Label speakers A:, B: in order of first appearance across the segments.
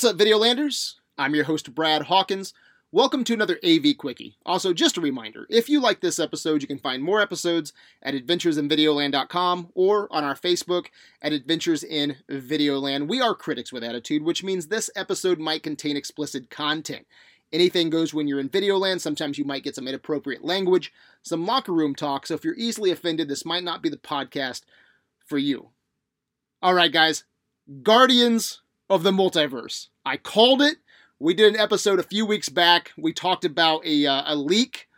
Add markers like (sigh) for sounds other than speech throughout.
A: What's up, Videolanders? I'm your host, Brad Hawkins. Welcome to another AV Quickie. Also, just a reminder if you like this episode, you can find more episodes at adventuresinvideoland.com or on our Facebook at Adventures in Videoland. We are critics with attitude, which means this episode might contain explicit content. Anything goes when you're in Videoland. Sometimes you might get some inappropriate language, some locker room talk. So if you're easily offended, this might not be the podcast for you. All right, guys. Guardians of the Multiverse. I called it. We did an episode a few weeks back. We talked about a, uh, a leak,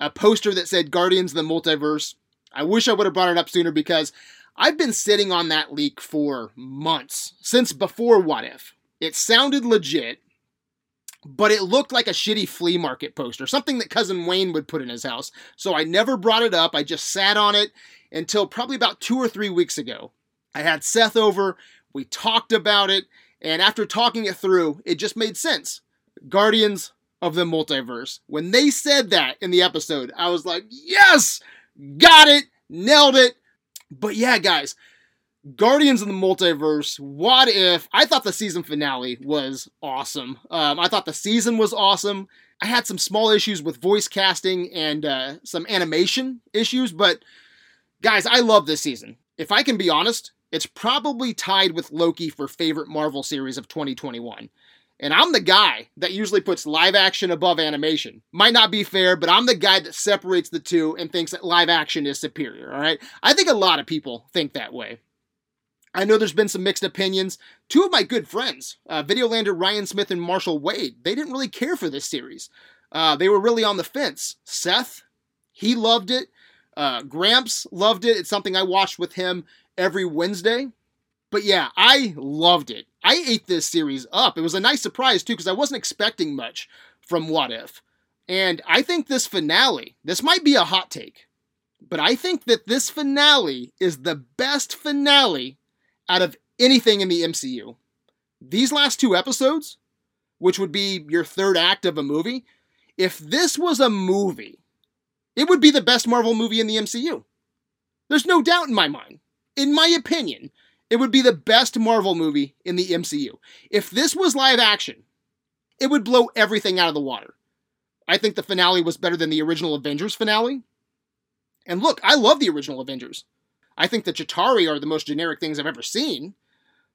A: a poster that said Guardians of the Multiverse. I wish I would have brought it up sooner because I've been sitting on that leak for months, since before What If. It sounded legit, but it looked like a shitty flea market poster, something that Cousin Wayne would put in his house. So I never brought it up. I just sat on it until probably about two or three weeks ago. I had Seth over, we talked about it, and after talking it through, it just made sense. Guardians of the Multiverse. When they said that in the episode, I was like, yes, got it, nailed it. But yeah, guys, Guardians of the Multiverse, what if? I thought the season finale was awesome. Um, I thought the season was awesome. I had some small issues with voice casting and uh, some animation issues, but guys, I love this season. If I can be honest, it's probably tied with Loki for favorite Marvel series of 2021. And I'm the guy that usually puts live action above animation. Might not be fair, but I'm the guy that separates the two and thinks that live action is superior, all right? I think a lot of people think that way. I know there's been some mixed opinions. Two of my good friends, uh, Videolander Ryan Smith and Marshall Wade, they didn't really care for this series. Uh, they were really on the fence. Seth, he loved it. Uh, Gramps loved it. It's something I watched with him every Wednesday. But yeah, I loved it. I ate this series up. It was a nice surprise too because I wasn't expecting much from What If. And I think this finale, this might be a hot take, but I think that this finale is the best finale out of anything in the MCU. These last two episodes, which would be your third act of a movie, if this was a movie, it would be the best Marvel movie in the MCU. There's no doubt in my mind in my opinion, it would be the best Marvel movie in the MCU. If this was live action, it would blow everything out of the water. I think the finale was better than the original Avengers finale. And look, I love the original Avengers. I think the Chitauri are the most generic things I've ever seen.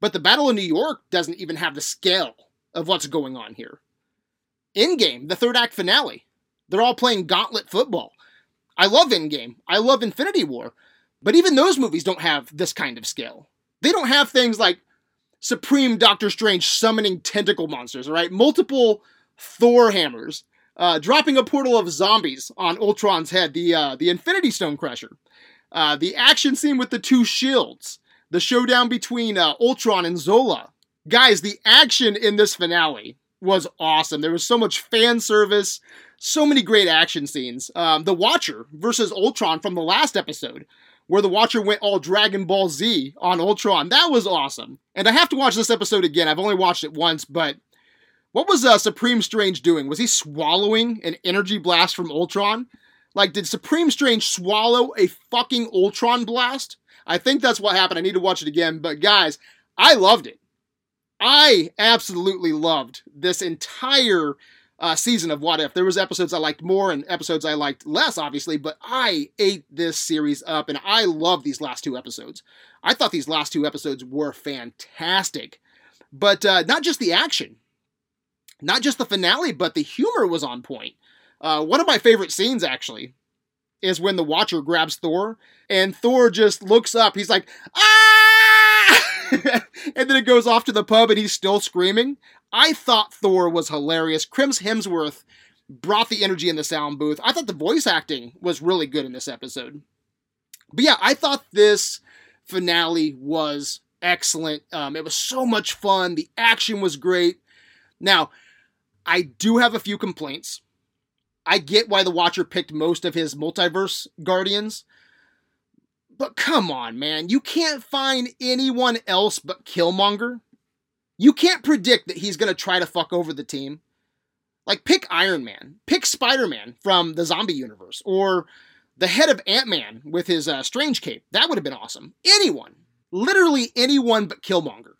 A: But the Battle of New York doesn't even have the scale of what's going on here. Endgame, the third act finale, they're all playing gauntlet football. I love Endgame. I love Infinity War. But even those movies don't have this kind of scale. They don't have things like Supreme Doctor Strange summoning tentacle monsters, all right? Multiple Thor hammers, uh, dropping a portal of zombies on Ultron's head, the uh, the Infinity Stone Crusher, uh, the action scene with the two shields, the showdown between uh, Ultron and Zola. Guys, the action in this finale was awesome. There was so much fan service, so many great action scenes. Um, the Watcher versus Ultron from the last episode where the Watcher went all Dragon Ball Z on Ultron. That was awesome. And I have to watch this episode again. I've only watched it once, but what was uh, Supreme Strange doing? Was he swallowing an energy blast from Ultron? Like, did Supreme Strange swallow a fucking Ultron blast? I think that's what happened. I need to watch it again. But guys, I loved it. I absolutely loved this entire uh, season of What If. There was episodes I liked more and episodes I liked less, obviously, but I ate this series up, and I love these last two episodes. I thought these last two episodes were fantastic, but uh, not just the action, not just the finale, but the humor was on point. Uh, one of my favorite scenes, actually, is when the Watcher grabs Thor, and Thor just looks up. He's like, ah! (laughs) and then it goes off to the pub, and he's still screaming. I thought Thor was hilarious. Chris Hemsworth brought the energy in the sound booth. I thought the voice acting was really good in this episode. But yeah, I thought this finale was excellent. Um, it was so much fun. The action was great. Now, I do have a few complaints. I get why the Watcher picked most of his multiverse guardians. But come on, man. You can't find anyone else but Killmonger you can't predict that he's going to try to fuck over the team. Like, pick Iron Man, pick Spider Man from the zombie universe, or the head of Ant Man with his uh, strange cape. That would have been awesome. Anyone, literally anyone but Killmonger.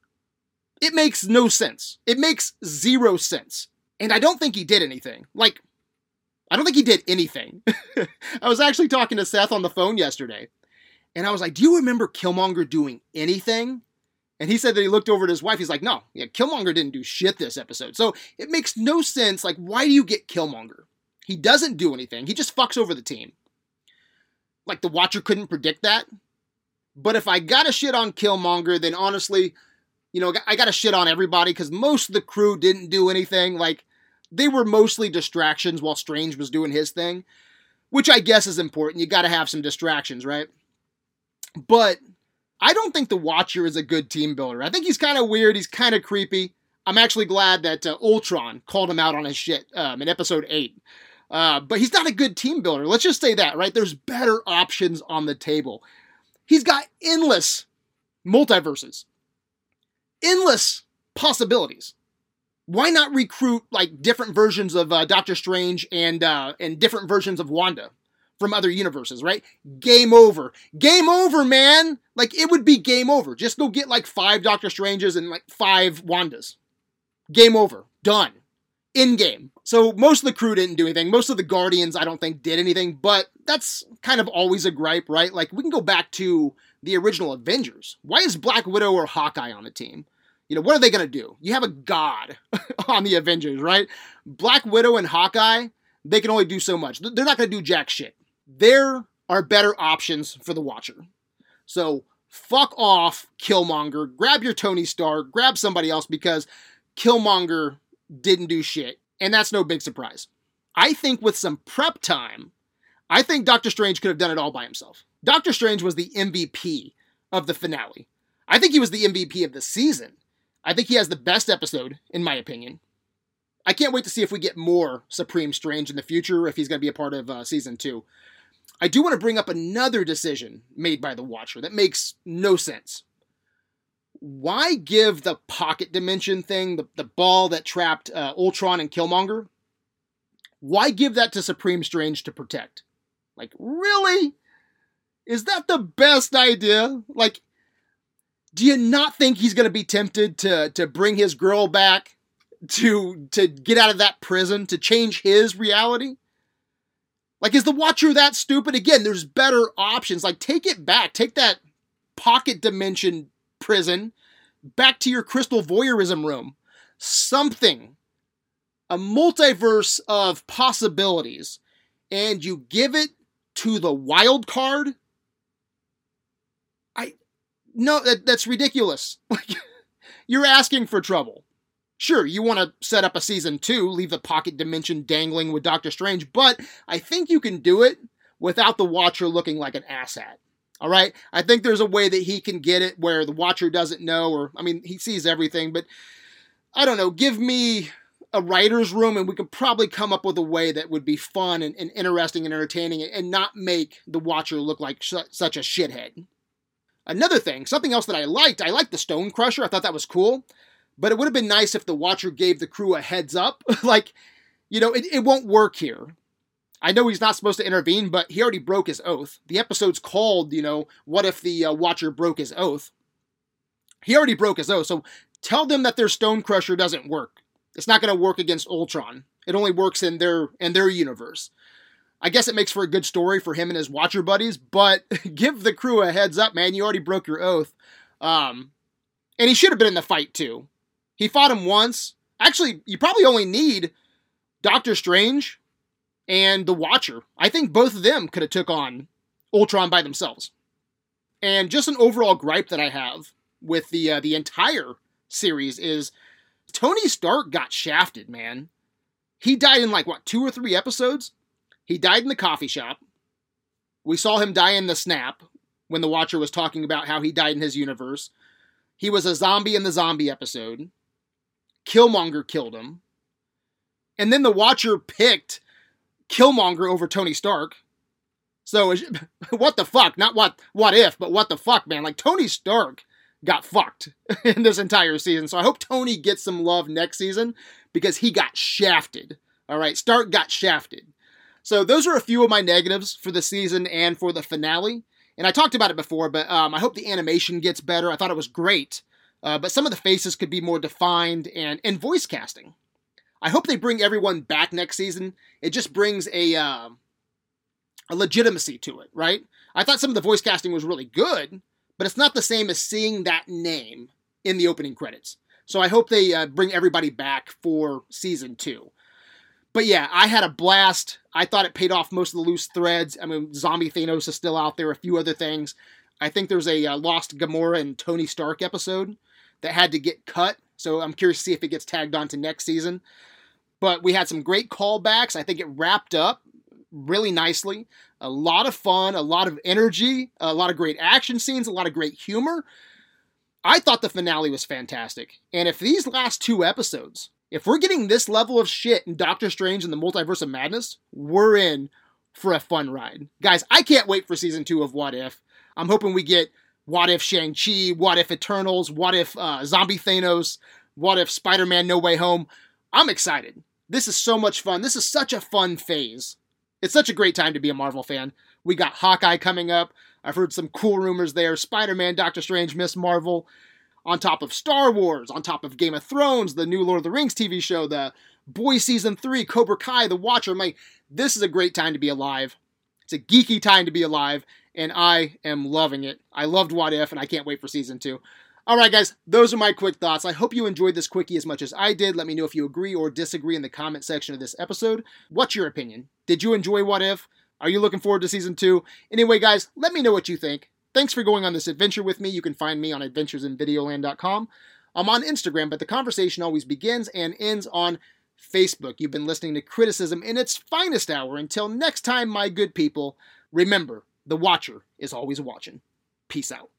A: It makes no sense. It makes zero sense. And I don't think he did anything. Like, I don't think he did anything. (laughs) I was actually talking to Seth on the phone yesterday, and I was like, Do you remember Killmonger doing anything? And he said that he looked over at his wife. He's like, No, yeah, Killmonger didn't do shit this episode. So it makes no sense. Like, why do you get Killmonger? He doesn't do anything, he just fucks over the team. Like, the Watcher couldn't predict that. But if I got a shit on Killmonger, then honestly, you know, I got to shit on everybody because most of the crew didn't do anything. Like, they were mostly distractions while Strange was doing his thing, which I guess is important. You got to have some distractions, right? But I don't think the Watcher is a good team builder. I think he's kind of weird. He's kind of creepy. I'm actually glad that uh, Ultron called him out on his shit um, in episode 8. Uh, but he's not a good team builder. Let's just say that, right? There's better options on the table. He's got endless multiverses endless possibilities. Why not recruit like different versions of uh, Doctor Strange and uh, and different versions of Wanda from other universes, right? Game over. Game over, man. Like it would be game over. Just go get like five Doctor Stranges and like five Wandas. Game over. Done. Endgame. So most of the crew didn't do anything. Most of the Guardians, I don't think, did anything, but that's kind of always a gripe, right? Like we can go back to the original Avengers. Why is Black Widow or Hawkeye on the team? You know, what are they going to do? You have a god (laughs) on the Avengers, right? Black Widow and Hawkeye, they can only do so much. They're not going to do jack shit. There are better options for the Watcher. So fuck off, Killmonger. Grab your Tony Stark, grab somebody else because Killmonger didn't do shit. And that's no big surprise. I think with some prep time, I think Doctor Strange could have done it all by himself. Doctor Strange was the MVP of the finale. I think he was the MVP of the season. I think he has the best episode, in my opinion. I can't wait to see if we get more Supreme Strange in the future, if he's going to be a part of uh, season two. I do want to bring up another decision made by the Watcher that makes no sense. Why give the pocket dimension thing, the, the ball that trapped uh, Ultron and Killmonger, why give that to Supreme Strange to protect? Like, really? Is that the best idea? Like, do you not think he's going to be tempted to to bring his girl back to to get out of that prison to change his reality? Like, is the Watcher that stupid? Again, there's better options. Like, take it back. Take that pocket dimension prison back to your crystal voyeurism room. Something. A multiverse of possibilities. And you give it to the wild card I. no, that, that's ridiculous. (laughs) Like, you're asking for trouble. Sure, you want to set up a season two, leave the pocket dimension dangling with Doctor Strange, but I think you can do it without the Watcher looking like an asshat. All right? I think there's a way that he can get it where the Watcher doesn't know, or, I mean, he sees everything, but I don't know. Give me a writer's room and we could probably come up with a way that would be fun and, and interesting and entertaining and not make the Watcher look like such a shithead. Another thing, something else that I liked, I liked the Stone Crusher. I thought that was cool. But it would have been nice if the Watcher gave the crew a heads up. (laughs) like, you know, it, it won't work here. I know he's not supposed to intervene, but he already broke his oath. The episode's called, you know, What If the uh, Watcher Broke His Oath? He already broke his oath, so tell them that their Stone Crusher doesn't work. It's not going to work against Ultron. It only works in their in their universe. I guess it makes for a good story for him and his Watcher buddies, but (laughs) give the crew a heads up, man. You already broke your oath. Um, and he should have been in the fight too. He fought him once. Actually, you probably only need Doctor Strange and the Watcher. I think both of them could have took on Ultron by themselves. And just an overall gripe that I have with the uh, the entire series is Tony Stark got shafted, man. He died in like what two or three episodes. He died in the coffee shop. We saw him die in the snap when the Watcher was talking about how he died in his universe. He was a zombie in the zombie episode. Killmonger killed him. And then the Watcher picked Killmonger over Tony Stark. So (laughs) what the fuck? Not what what if, but what the fuck, man? Like Tony Stark got fucked (laughs) in this entire season. So I hope Tony gets some love next season because he got shafted. All right, Stark got shafted. So those are a few of my negatives for the season and for the finale. And I talked about it before, but um, I hope the animation gets better. I thought it was great uh, but some of the faces could be more defined and and voice casting. I hope they bring everyone back next season. It just brings a uh, a legitimacy to it, right? I thought some of the voice casting was really good, but it's not the same as seeing that name in the opening credits. So I hope they uh, bring everybody back for season two. But yeah, I had a blast. I thought it paid off most of the loose threads. I mean, Zombie Thanos is still out there, a few other things. I think there's a uh, Lost Gamora and Tony Stark episode that had to get cut. So I'm curious to see if it gets tagged on to next season. But we had some great callbacks. I think it wrapped up really nicely. A lot of fun, a lot of energy, a lot of great action scenes, a lot of great humor. I thought the finale was fantastic. And if these last two episodes, if we're getting this level of shit in Doctor Strange and the Multiverse of Madness, we're in for a fun ride. Guys, I can't wait for season two of What If. I'm hoping we get What If Shang-Chi, What If Eternals, What If uh, Zombie Thanos, What If Spider Man No Way Home. I'm excited. This is so much fun. This is such a fun phase. It's such a great time to be a Marvel fan. We got Hawkeye coming up. I've heard some cool rumors there. Spider Man, Doctor Strange, Miss Marvel. On top of Star Wars, on top of Game of Thrones, the new Lord of the Rings TV show, the Boys Season 3, Cobra Kai, The Watcher. My, this is a great time to be alive. It's a geeky time to be alive, and I am loving it. I loved What If, and I can't wait for season two. All right, guys, those are my quick thoughts. I hope you enjoyed this quickie as much as I did. Let me know if you agree or disagree in the comment section of this episode. What's your opinion? Did you enjoy What If? Are you looking forward to season two? Anyway, guys, let me know what you think. Thanks for going on this adventure with me. You can find me on adventuresinvideoland.com. I'm on Instagram, but the conversation always begins and ends on Facebook. You've been listening to criticism in its finest hour. Until next time, my good people, remember the watcher is always watching. Peace out.